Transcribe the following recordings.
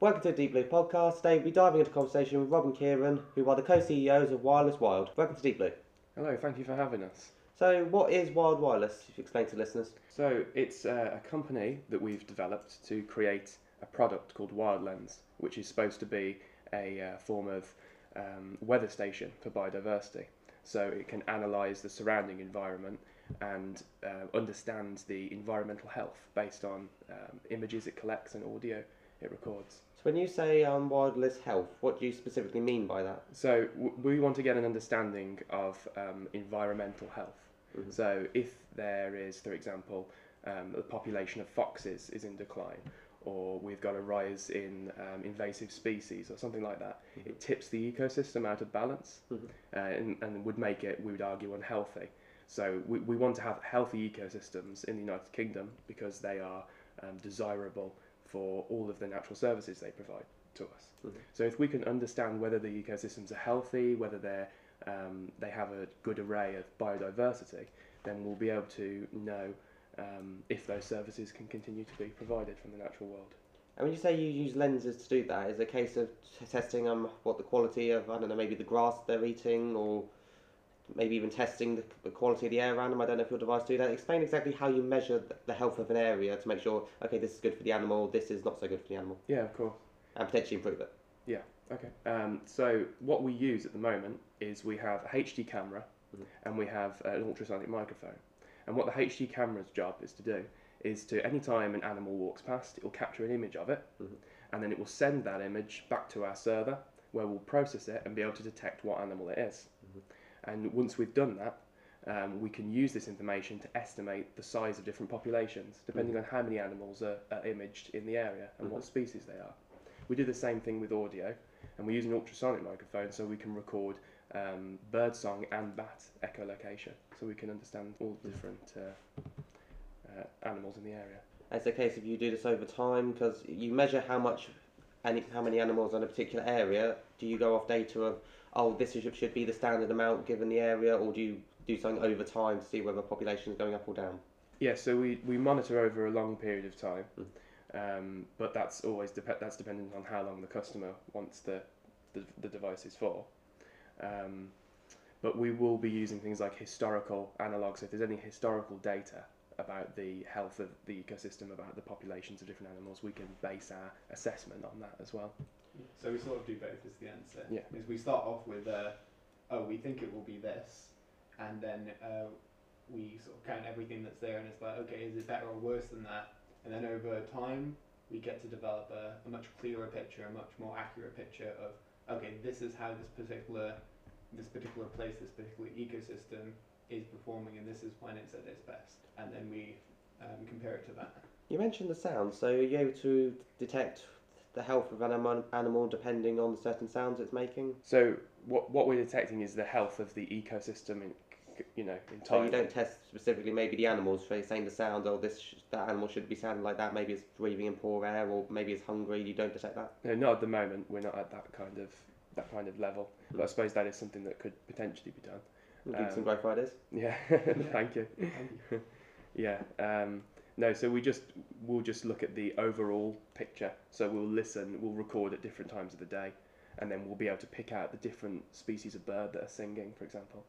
Welcome to the Deep Blue podcast. Today we'll be diving into a conversation with Rob and Kieran, who are the co-CEOs of Wireless Wild. Welcome to Deep Blue. Hello, thank you for having us. So, what is Wild Wireless? If you explain to listeners. So, it's uh, a company that we've developed to create a product called Wild Lens, which is supposed to be a uh, form of um, weather station for biodiversity. So, it can analyse the surrounding environment and uh, understands the environmental health based on um, images it collects and audio it records. So, when you say um, wireless health, what do you specifically mean by that? So, w- we want to get an understanding of um, environmental health. Mhm. So, if there is, for example, um, the population of foxes is in decline, or we've got a rise in um, invasive species, or something like that, it tips the ecosystem out of balance Mhm. uh, and, and would make it, we would argue, unhealthy. So, we, we want to have healthy ecosystems in the United Kingdom because they are um, desirable for all of the natural services they provide to us. Mhm. So, if we can understand whether the ecosystems are healthy, whether they're um, they have a good array of biodiversity, then we'll be able to know um, if those services can continue to be provided from the natural world. And when you say you use lenses to do that, is it a case of t- testing um, what the quality of, I don't know, maybe the grass they're eating, or maybe even testing the, the quality of the air around them? I don't know if your device do that. Explain exactly how you measure the health of an area to make sure, okay, this is good for the animal, this is not so good for the animal, Yeah, of course. and potentially improve it. Yeah, okay. Um, so what we use at the moment is we have a HD camera Mhm. and we have an ultrasonic microphone. And what the HD camera's job is to do is to any time an animal walks past, it will capture an image of it, Mhm. and then it will send that image back to our server where we'll process it and be able to detect what animal it is. And once we've done that, um, we can use this information to estimate the size of different populations, depending on how many animals are, are imaged in the area and what Mhm. species they are. We do the same thing with audio, and we use an ultrasonic microphone so we can record um, bird song and bat echolocation, so we can understand all the different uh, uh, animals in the area. It's a case of you do this over time because you measure how much, any, how many animals in a particular area. Do you go off data of, oh, this is, should be the standard amount given the area, or do you do something over time to see whether population is going up or down? Yeah, so we, we monitor over a long period of time, um, but that's always dep- that's dependent on how long the customer wants the the, the devices for. Um, but we will be using things like historical analogues. If there's any historical data about the health of the ecosystem, about the populations of different animals, we can base our assessment on that as well. So we sort of do both is the answer. Yeah. Is we start off with, uh, oh, we think it will be this, and then uh, we sort of count everything that's there, and it's like, okay, is it better or worse than that? And then over time, we get to develop a, a much clearer picture, a much more accurate picture of, okay, this is how this particular, this particular place, this particular ecosystem is performing, and this is when it's at its best. And then we um, compare it to that. You mentioned the sound, so are you able to detect the health of an anim- animal depending on the certain sounds it's making? So what what we're detecting is the health of the ecosystem in you know in So time. you don't test specifically maybe the animals, for saying the sound, oh, this sh- that animal should be sounding like that. Maybe it's breathing in poor air, or maybe it's hungry. You don't detect that. No, not at the moment. We're not at that kind of that kind of level. But I Mm. suppose that is something that could potentially be done. Give you some Um, growth ideas. Yeah, thank you. Thank you. Yeah. Um, no, so we just we'll just look at the overall picture. So we'll listen, we'll record at different times of the day, and then we'll be able to pick out the different species of bird that are singing, for example.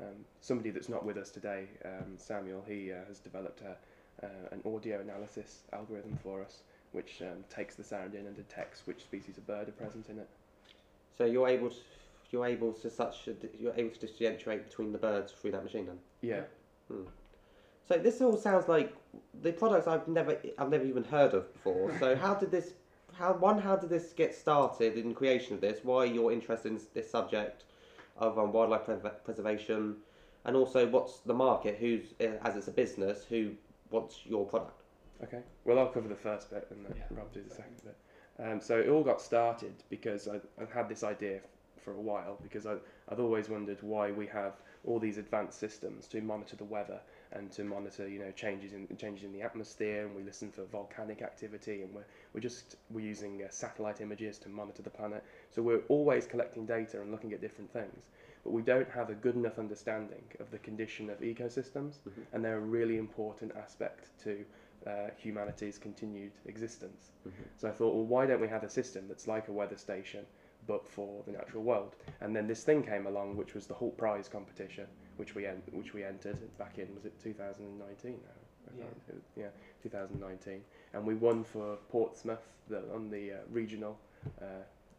Um, somebody that's not with us today, um, Samuel, he uh, has developed a, uh, an audio analysis algorithm for us, which um, takes the sound in and detects which species of bird are present in it. So you're able to, you're able to such a, you're able to differentiate between the birds through that machine then. Yeah. So this all sounds like the products I've never I've never even heard of before. So how did this how one how did this get started in creation of this? Why you're interested in this subject of um, wildlife pre- preservation, and also what's the market? Who's uh, as it's a business who wants your product? Okay. Well, I'll cover the first bit and then Yeah. Rob do the second bit. Um, so it all got started because I, I've had this idea for a while because I, I've always wondered why we have all these advanced systems to monitor the weather and to monitor you know changes in changes in the atmosphere and we listen for volcanic activity and we're, we're just we're using uh, satellite images to monitor the planet so we're always collecting data and looking at different things but we don't have a good enough understanding of the condition of ecosystems Mhm. and they're a really important aspect to uh, humanity's continued existence. Mhm. So I thought, well, why don't we have a system that's like a weather station, but for the natural world? And then this thing came along, which was the Hult Prize competition, which we en- which we entered back in was it 2019 now? Yeah. was- yeah, 2019, and we won for Portsmouth the, on the uh, regional, uh,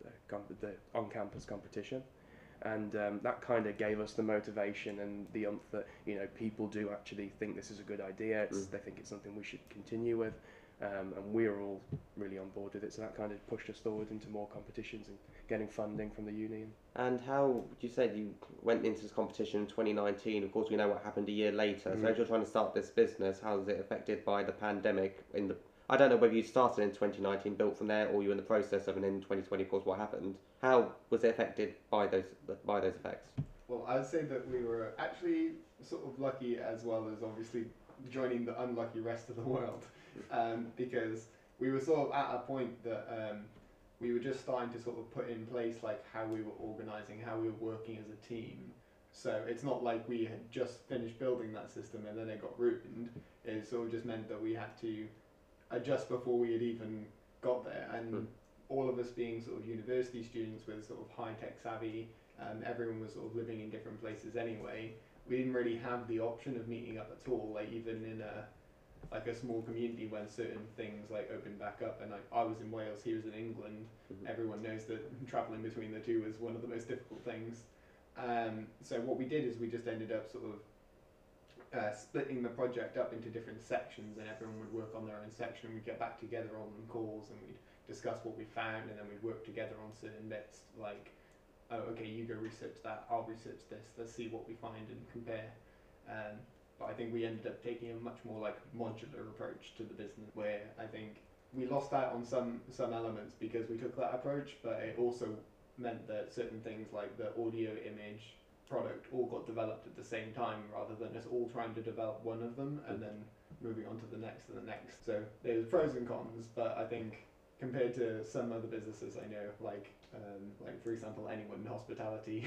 the, com- the on-campus competition, and um, that kind of gave us the motivation and the umph that you know people do actually think this is a good idea. It's, Mm. They think it's something we should continue with, um, and we're all really on board with it. So that kind of pushed us forward into more competitions and getting funding from the union. And how you said you went into this competition in 2019? Of course, we know what happened a year later. So Mhm. as you're trying to start this business, how is it affected by the pandemic? In the I don't know whether you started in 2019, built from there, or you're in the process of, and in 2020, of course, what happened? How was it affected by those by those effects? Well, I'd say that we were actually sort of lucky as well as obviously joining the unlucky rest of the world, um, because we were sort of at a point that um, we were just starting to sort of put in place like how we were organising, how we were working as a team. So it's not like we had just finished building that system and then it got ruined. It sort of just meant that we had to adjust before we had even got there. And Hmm. all of us being sort of university students with sort of high tech savvy, um, everyone was sort of living in different places anyway. We didn't really have the option of meeting up at all, like even in a like a small community when certain things like opened back up. And like I was in Wales, he was in England. Mhm. Everyone knows that traveling between the two was one of the most difficult things. Um, so what we did is we just ended up sort of uh, splitting the project up into different sections, and everyone would work on their own section. We'd get back together on calls, and we'd discuss what we found, and then we'd work together on certain bits. Like, oh, okay, you go research that. I'll research this. Let's see what we find and compare. Um, but I think we ended up taking a much more like modular approach to the business, where I think we lost out on some some elements because we took that approach, but it also meant that certain things like the audio image product all got developed at the same time rather than us all trying to develop one of them and then moving on to the next and the next. So there's pros and cons, but I think compared to some other businesses I know, like um, like for example anyone in hospitality,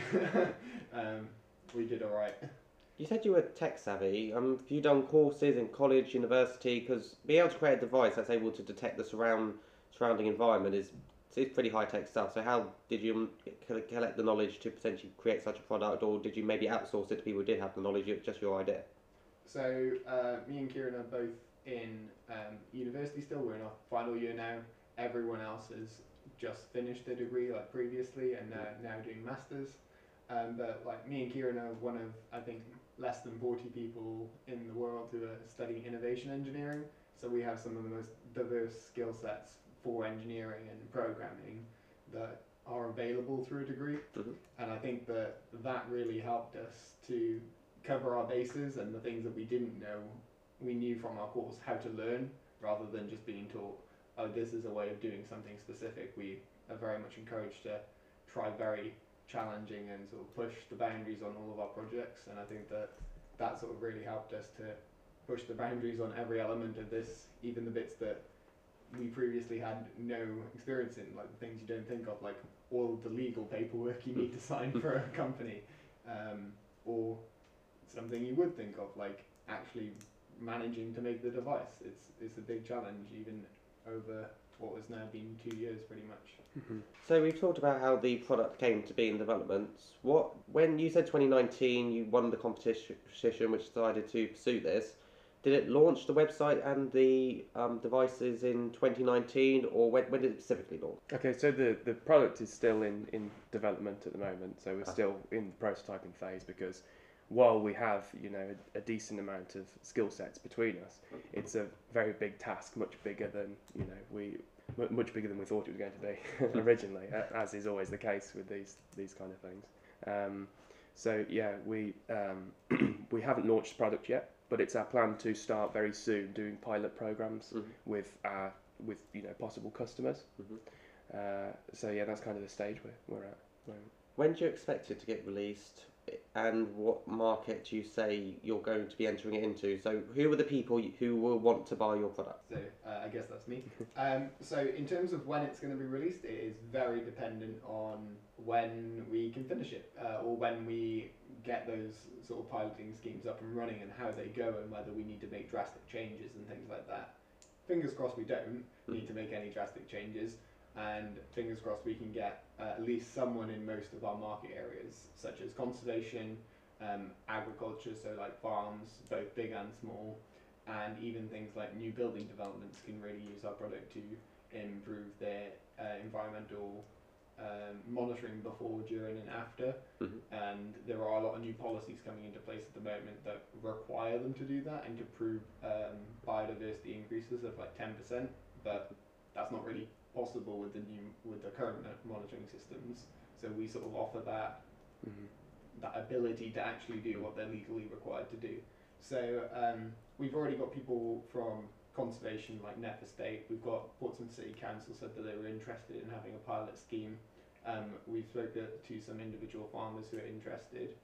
um, we did all right. You said you were tech savvy. Um, have you done courses in college, university? Because being able to create a device that's able to detect the surround surrounding environment is it's pretty high tech stuff. So how did you collect the knowledge to potentially create such a product, or did you maybe outsource it to people who did have the knowledge? It's just your idea. So uh, me and Kieran are both in um, university still. We're in our final year now. Everyone else has just finished their degree like previously and uh, now doing masters. Um, but like me and Kieran are one of I think less than 40 people in the world who are studying innovation engineering. So we have some of the most diverse skill sets for engineering and programming that are available through a degree. Mhm. And I think that that really helped us to cover our bases and the things that we didn't know we knew from our course how to learn rather than just being taught oh this is a way of doing something specific we are very much encouraged to try very challenging and sort of push the boundaries on all of our projects and I think that that sort of really helped us to push the boundaries on every element of this even the bits that we previously had no experience in like the things you don't think of like all the legal paperwork you need to sign for a company um, or something you would think of, like actually managing to make the device. It's it's a big challenge, even over what has now been two years, pretty much. So we've talked about how the product came to be in development. What when you said 2019, you won the competition, which decided to pursue this. Did it launch the website and the um, devices in 2019, or when, when did it specifically launch? Okay, so the, the product is still in, in development at the moment, so we're Ah. still in the prototyping phase because while we have you know a, a decent amount of skill sets between us, it's a very big task, much bigger than you know we mu- much bigger than we thought it was going to be originally, as is always the case with these these kind of things. Um, so yeah, we um, we haven't launched the product yet, but it's our plan to start very soon doing pilot programs Mhm. with our with you know possible customers. Mhm. Uh, so yeah, that's kind of the stage we're, we're at. at. When do you expect it to get released, and what market do you say you're going to be entering it into? So who are the people who will want to buy your product? So uh, I guess that's me. Um, so in terms of when it's going to be released, it is very dependent on when we can finish it, uh, or when we get those sort of piloting schemes up and running, and how they go, and whether we need to make drastic changes and things like that. fingers crossed we don't Hmm. need to make any drastic changes, and fingers crossed we can get uh, at least someone in most of our market areas, such as conservation, um, agriculture, so like farms, both big and small, and even things like new building developments can really use our product to improve their uh, environmental um, monitoring before, during, and after. Mhm. And there are a lot of new policies coming into place at the moment that require them to do that and to prove um, biodiversity increases of like ten percent. But that's not really possible with the new with the current monitoring systems. So we sort of offer that Mhm. that ability to actually do what they're legally required to do. So um, we've already got people from conservation like Knepp Estate. We've got Portsmouth City Council said that they were interested in having a pilot scheme. Um, we've spoken to some individual farmers who are interested,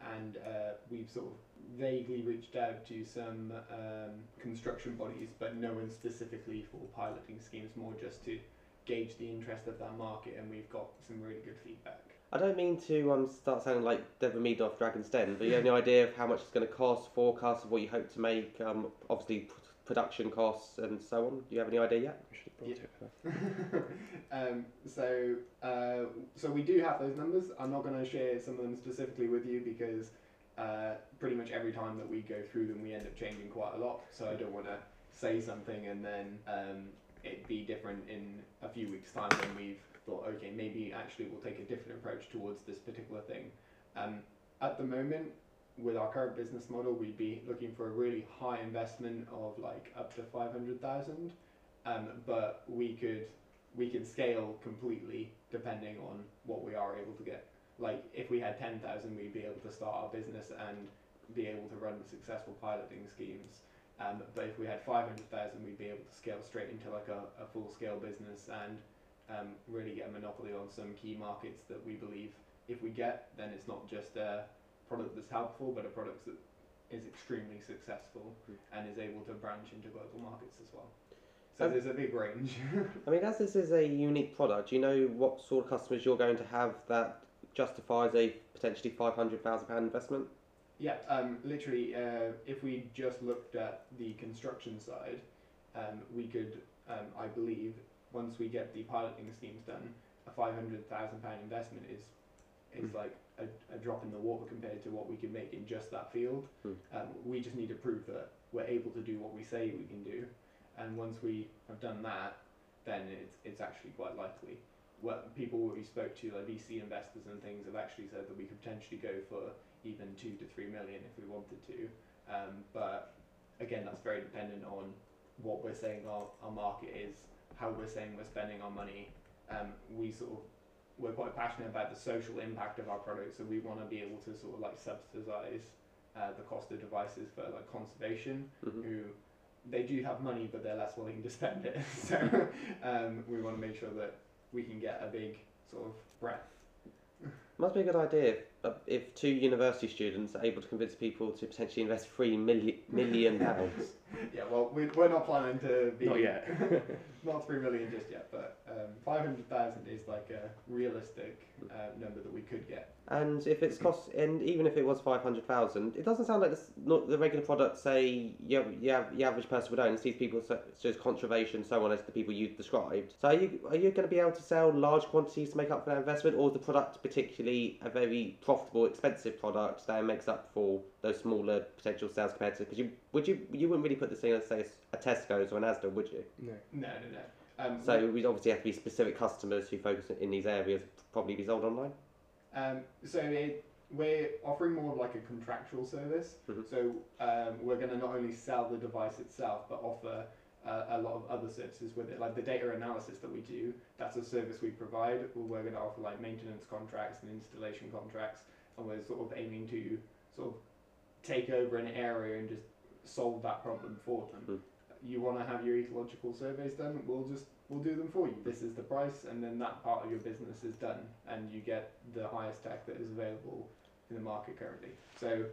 and uh, we've sort of vaguely reached out to some um, construction bodies, but no one specifically for piloting schemes, more just to gauge the interest of that market, and we've got some really good feedback. I don't mean to um, start sounding like Deborah Meaden off Dragon's Den, but you have any idea of how much it's going to cost, forecast of what you hope to make, um, obviously p- production costs and so on? Do you have any idea yet? We should have brought it. um, so, uh, so we do have those numbers. I'm not going to share some of them specifically with you because uh, pretty much every time that we go through them, we end up changing quite a lot. So I don't want to say something and then um, it be different in a few weeks' time when we've thought, okay, maybe actually we'll take a different approach towards this particular thing. Um, at the moment, with our current business model, we'd be looking for a really high investment of like up to five hundred thousand, um, but we could we could scale completely depending on what we are able to get. Like if we had ten thousand, we'd be able to start our business and be able to run successful piloting schemes. Um, but if we had five hundred thousand, we'd be able to scale straight into like a, a full scale business and um, really get a monopoly on some key markets that we believe if we get, then it's not just a product that's helpful, but a product that is extremely successful and is able to branch into global markets as well. So Um, there's a big range. I mean, as this is a unique product, do you know what sort of customers you're going to have that justifies a potentially £500,000 investment? Yeah, um, literally, uh, if we just looked at the construction side, um, we could, um, I believe, once we get the piloting schemes done, a five hundred thousand pound investment is is Hmm. like a, a drop in the water compared to what we could make in just that field. Um, we just need to prove that we're able to do what we say we can do, and once we have done that, then it's it's actually quite likely. What people we spoke to, like VC investors and things, have actually said that we could potentially go for even two to three million if we wanted to. Um, but again, that's very dependent on what we're saying our, our market is, how we're saying we're spending our money. Um, we sort of we're quite passionate about the social impact of our products, so we want to be able to sort of like subsidize uh, the cost of devices for like conservation, hmm who they do have money but they're less willing to spend it. so um, we want to make sure that we can get a big sort of breadth Must be a good idea if, uh, two university students are able to convince people to potentially invest three million, million pounds. yeah, well, we, we're not planning to be Not yet. not three million just yet, but um, five hundred thousand is like a realistic uh, number that we could get. And if it's cost, and even if it was five hundred thousand, it doesn't sound like this, not the regular product. Say, you, you have, the average person would own. It's these people such as conservation, so on, as the people you described. So, are you are you going to be able to sell large quantities to make up for that investment, or is the product particularly a very profitable, expensive product that makes up for those smaller potential sales compared to? Because you would you you wouldn't really put this thing as say a Tesco's or an Asda, would you? No. No, no, no. Um, So we obviously have to be specific customers who focus in these areas. Probably be sold online. Um, so it, we're offering more of like a contractual service. Mhm. So um, we're going to not only sell the device itself, but offer uh, a lot of other services with it, like the data analysis that we do. That's a service we provide. We're going to offer like maintenance contracts and installation contracts, and we're sort of aiming to sort of take over an area and just solve that problem for them. You want to have your ecological surveys done? We'll just we'll do them for you. This is the price, and then that part of your business is done, and you get the highest tech that is available in the market currently. So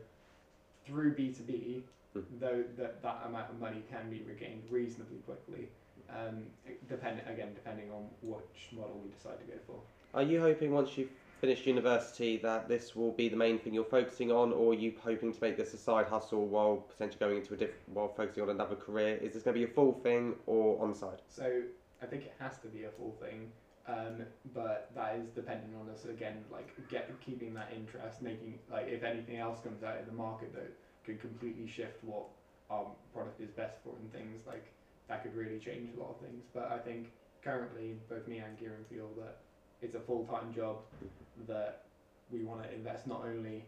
through B two B, Mhm. though that that amount of money can be regained reasonably quickly. Um, depending again, depending on which model we decide to go for. Are you hoping once you've finished university that this will be the main thing you're focusing on, or are you hoping to make this a side hustle while potentially going into a diff- while focusing on another career? Is this going to be a full thing or on the side? So I think it has to be a full thing, um, but that is dependent on us again, like get keeping that interest, making like if anything else comes out in the market that could completely shift what our product is best for and things like that could really change a lot of things. But I think currently both me and Kieran feel that it's a full time job that we want to invest not only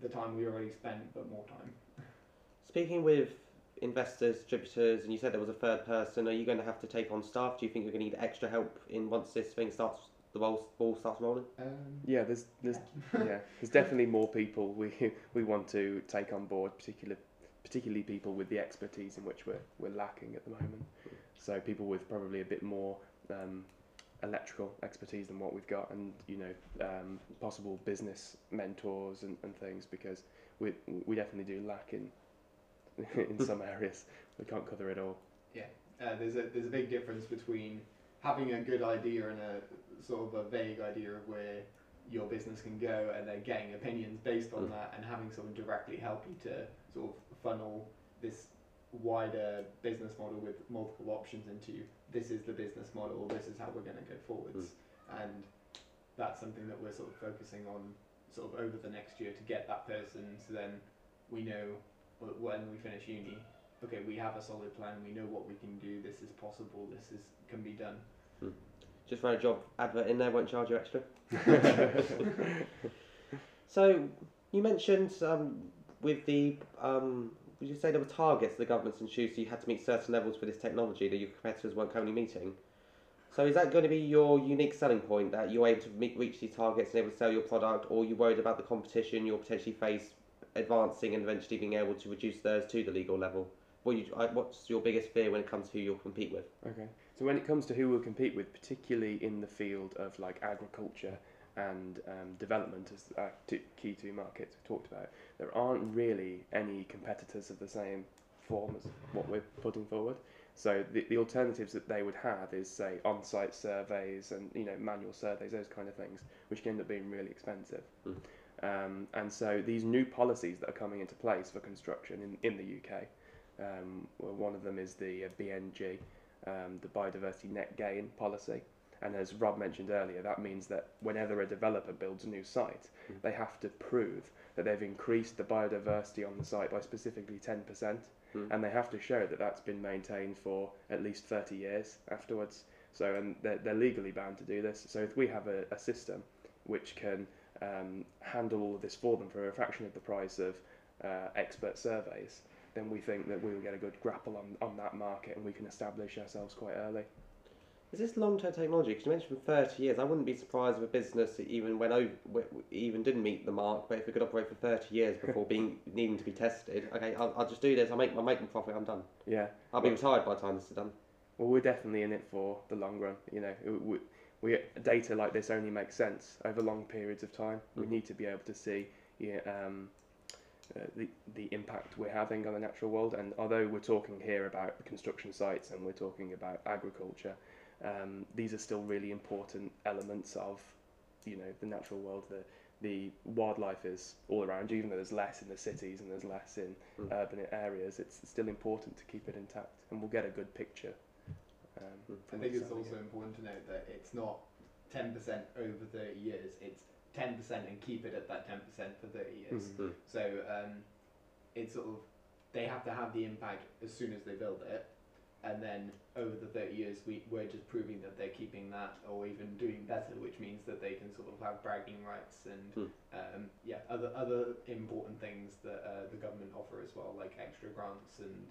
the time we already spent but more time. Speaking with investors, distributors, and you said there was a third person, are you going to have to take on staff? Do you think you're going to need extra help in once this thing starts, the ball, ball starts rolling? Um, Yeah, there's there's yeah, there's definitely more people we we want to take on board, particular particularly people with the expertise in which we're we're lacking at the moment. So people with probably a bit more um, electrical expertise than what we've got, and you know um, possible business mentors and, and things because we we definitely do lack in in some areas. We can't cover it all. uh, there's a there's a big difference between having a good idea and a sort of a vague idea of where your business can go, and then getting opinions based on Mm. that, and having someone directly help you to sort of funnel this wider business model with multiple options into this is the business model, this is how we're going to go forwards, and that's something that we're sort of focusing on sort of over the next year to get that person, so then we know when we finish uni okay, we have a solid plan, we know what we can do, this is possible, this is can be done. Just run a job advert in there, won't charge you extra. so you mentioned um, with the um, would you say there were targets the government's introduced? You had to meet certain levels for this technology that your competitors weren't currently meeting. So is that going to be your unique selling point that you're able to meet, reach these targets and able to sell your product, or are you worried about the competition you'll potentially face advancing and eventually being able to reduce theirs to the legal level? What you, uh, what's your biggest fear when it comes to who you'll compete with? Okay. So when it comes to who we'll compete with, particularly in the field of like agriculture and um, development as uh, two, key two markets we've talked about, there aren't really any competitors of the same form as what we're putting forward. So the, the alternatives that they would have is say on-site surveys and you know manual surveys, those kind of things, which can end up being really expensive. Mm. Um, and so these new policies that are coming into place for construction in, in the UK, um, well, one of them is the uh, BNG, um, the biodiversity net gain policy. And as Rob mentioned earlier, that means that whenever a developer builds a new site, Mm. they have to prove that they've increased the biodiversity on the site by specifically 10%, Mm. and they have to show that that's been maintained for at least 30 years afterwards. So, and they're, they're legally bound to do this. So, if we have a, a system which can um, handle all of this for them for a fraction of the price of uh, expert surveys, then we think that we will get a good grapple on, on that market and we can establish ourselves quite early. Is this long-term technology? Because you mentioned 30 years. I wouldn't be surprised if a business even went over, even didn't meet the mark, but if it could operate for 30 years before being needing to be tested, okay, I'll, I'll just do this. I'll make, my profit. I'm done. Yeah. I'll be Well- retired by the time this is done. Well, we're definitely in it for the long run. You know, we, we data like this only makes sense over long periods of time. We Mm. need to be able to see yeah, um, uh, the the impact we're having on the natural world. And although we're talking here about construction sites and we're talking about agriculture, um, these are still really important elements of you know the natural world. The the wildlife is all around you, even though there's less in the cities and there's less in Mm. urban areas. It's still important to keep it intact, and we'll get a good picture. Um, Mm. I think it's understanding also important to note that it's not 10% over 30 years, it's 10% and keep it at that 10% for 30 years. Mhm. Mm. So um, it's sort of, they have to have the impact as soon as they build it. And then over the 30 years, we, we're just proving that they're keeping that or even doing better, which means that they can sort of have bragging rights and Hmm. um, yeah, other other important things that uh, the government offer as well, like extra grants and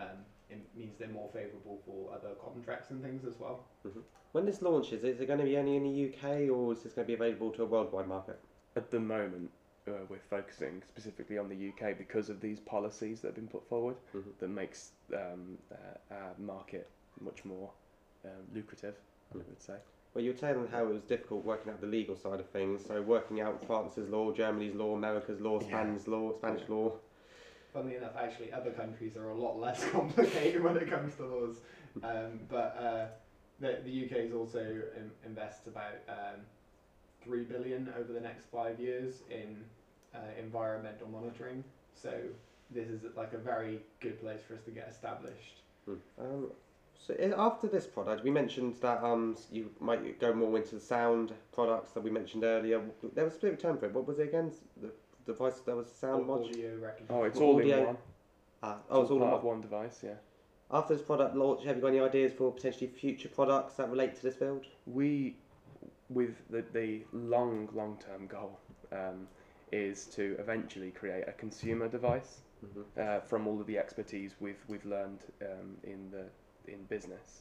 um, it means they're more favourable for other contracts and things as well. When this launches, is it going to be only in the UK or is this going to be available to a worldwide market? At the moment, uh, we're focusing specifically on the UK because of these policies that have been put forward Mhm. that makes um, uh, our market much more um, lucrative, I Mm. would say. Well, you were telling how it was difficult working out the legal side of things. So working out France's law, Germany's law, America's law, Yeah. Spain's law, Spanish Yeah. law. Funnily enough, actually, other countries are a lot less complicated when it comes to laws. Um, but uh, the, the UK is also in, invests about um, three billion over the next five years in uh, environmental monitoring. So this is like a very good place for us to get established. Um, so after this product, we mentioned that um, you might go more into the sound products that we mentioned earlier. There was a specific term for it. What was it again? The device that was sound module. audio recognition. Oh, it's Well, all in audio- one. Ah, oh, it's all in part one. of one device. Yeah. After this product launch, have you got any ideas for potentially future products that relate to this field? We, with the, the long, long term goal, um, is to eventually create a consumer device Mm-hmm. uh, from all of the expertise we've, we've learned um, in, the, in business.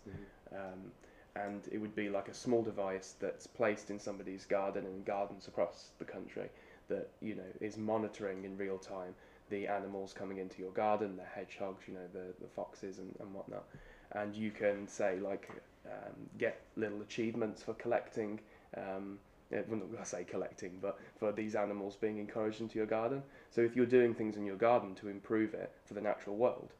Um, and it would be like a small device that's placed in somebody's garden and gardens across the country that you know is monitoring in real time the animals coming into your garden, the hedgehogs, you know, the, the foxes and, and whatnot. And you can say like um, get little achievements for collecting. Um, yeah, well, not gonna say collecting, but for these animals being encouraged into your garden. So if you're doing things in your garden to improve it for the natural world,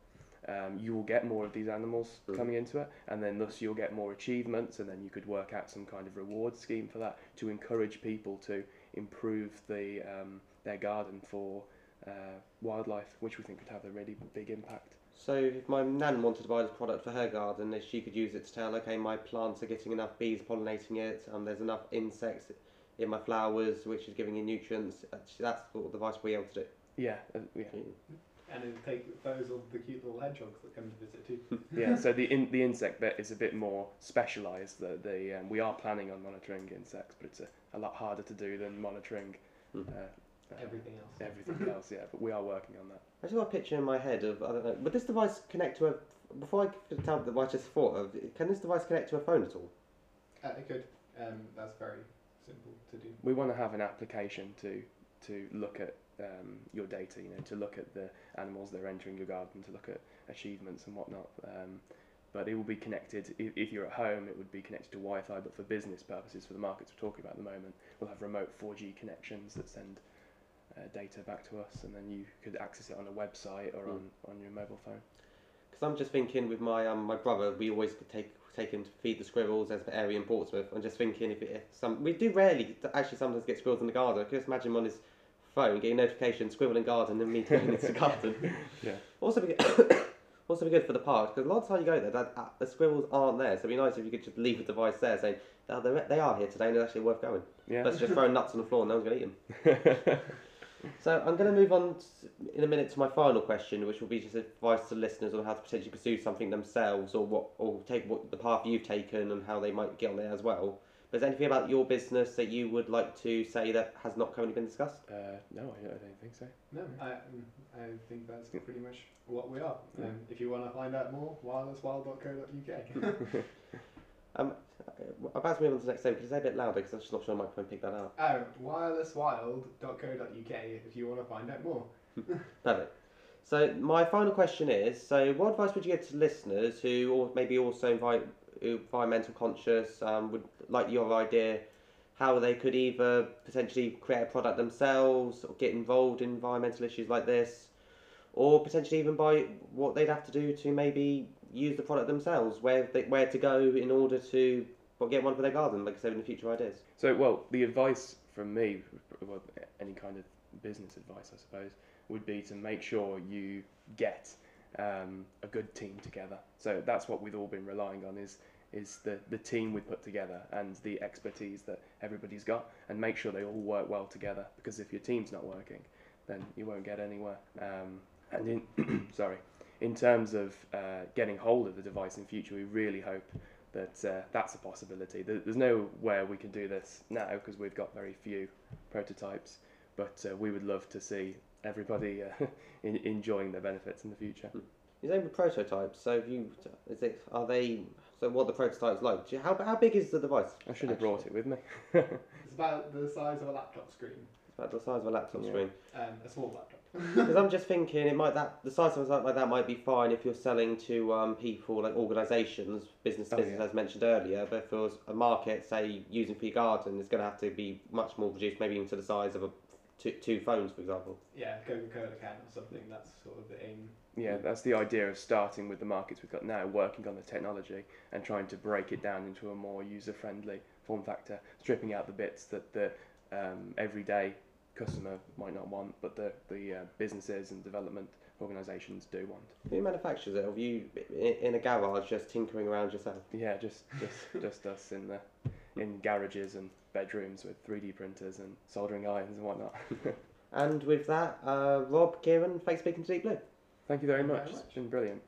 um, you will get more of these animals Mm. coming into it, and then thus you'll get more achievements, and then you could work out some kind of reward scheme for that to encourage people to improve the um, their garden for uh, wildlife, which we think could have a really big impact. So if my nan wanted to buy this product for her garden, she could use it to tell, okay, my plants are getting enough bees pollinating it, um, there's enough insects in my flowers, which is giving you nutrients. That's the sort of device we'll be able to do. Yeah, uh, yeah, And it'll take photos of the cute little hedgehogs that come to visit too. yeah. So the in, the insect bit is a bit more specialised. The, the um, we are planning on monitoring insects, but it's a, a lot harder to do than monitoring uh, Mhm. uh, Everything else. everything else. Yeah, but we are working on that. I just got a picture in my head of I don't know. Would this device connect to a? Before I could tell the device I just thought of, can this device connect to a phone at all? Uh, it could. Um, that's very simple to do. we want to have an application to to look at um, your data, you know, to look at the animals that are entering your garden, to look at achievements and whatnot. Um, but it will be connected. If, if you're at home, it would be connected to Wi-Fi. But for business purposes, for the markets we're talking about at the moment, we'll have remote 4G connections that send uh, data back to us, and then you could access it on a website or Mm. on, on your mobile phone. Because I'm just thinking with my um, my brother, we always take take him to feed the squirrels as the area in Portsmouth. I'm just thinking if, it, if some we do rarely actually sometimes get squirrels in the garden. I can just imagine one on his phone getting a notification squirrel in garden and me going into the garden. Yeah. Also be also be good for the park because a lot of time you go there, that, uh, the squirrels aren't there. So it'd be nice if you could just leave a device there saying oh, they're, they are here today and they're actually worth going. Yeah. Let's just throw nuts on the floor and no one's going to eat them. So I'm going to move on s- in a minute to my final question, which will be just advice to listeners on how to potentially pursue something themselves, or what, or take what the path you've taken and how they might get on there as well. But is there anything about your business that you would like to say that has not currently been discussed? uh, no, I don't, I don't think so. No, I, mm, I think that's pretty much what we are. Yeah. Um, if you want to find out more, wirelesswild.co.uk. Um, I'm about to move on to the next statement. Can you say a bit louder because I'm just not sure the microphone picked that up. oh, wirelesswild.co.uk if you want to find out more. Perfect. So my final question is: So, what advice would you give to listeners who, or maybe also envi- environmental conscious, um, would like your idea, how they could either potentially create a product themselves or get involved in environmental issues like this, or potentially even by what they'd have to do to maybe use the product themselves, where they, where to go in order to get one for their garden, like I said in the future ideas. So, well, the advice from me, well, any kind of business advice, I suppose, would be to make sure you get um, a good team together. So that's what we've all been relying on is is the, the team we put together and the expertise that everybody's got, and make sure they all work well together. Because if your team's not working, then you won't get anywhere. Um, and in sorry, in terms of uh, getting hold of the device in future, we really hope that uh, that's a possibility. There, there's nowhere we can do this now because we've got very few prototypes, but uh, we would love to see everybody uh, in, enjoying the benefits in the future. Is there prototypes? So, if you is it are they? So, what are the prototypes like? Do you, how how big is the device? I should have actually? brought it with me. It's about the size of a laptop screen, It's about the size of a laptop Yeah. screen. um, a small laptop. Because I'm just thinking, it might that the size of something like that might be fine if you're selling to um, people like organisations, business Oh, business yeah. as mentioned earlier. But if it was a market, say using for your garden, it's going to have to be much more reduced, maybe even to the size of a two, two phones, for example. Yeah, Coca-Cola can or something. That's sort of the aim. Yeah, that's the idea of starting with the markets we've got now, working on the technology and trying to break it down into a more user-friendly form factor, stripping out the bits that the um, everyday customer might not want, but the the uh, businesses and development organisations do want. Who manufactures it? Or Have you in a garage just tinkering around yourself? Yeah, just just just us in the in garages and bedrooms with 3D printers and soldering irons and whatnot. And with that, uh, Rob, Kieran, thanks for speaking to Deep Blue. Thank you very Thank much. very It's much. been brilliant.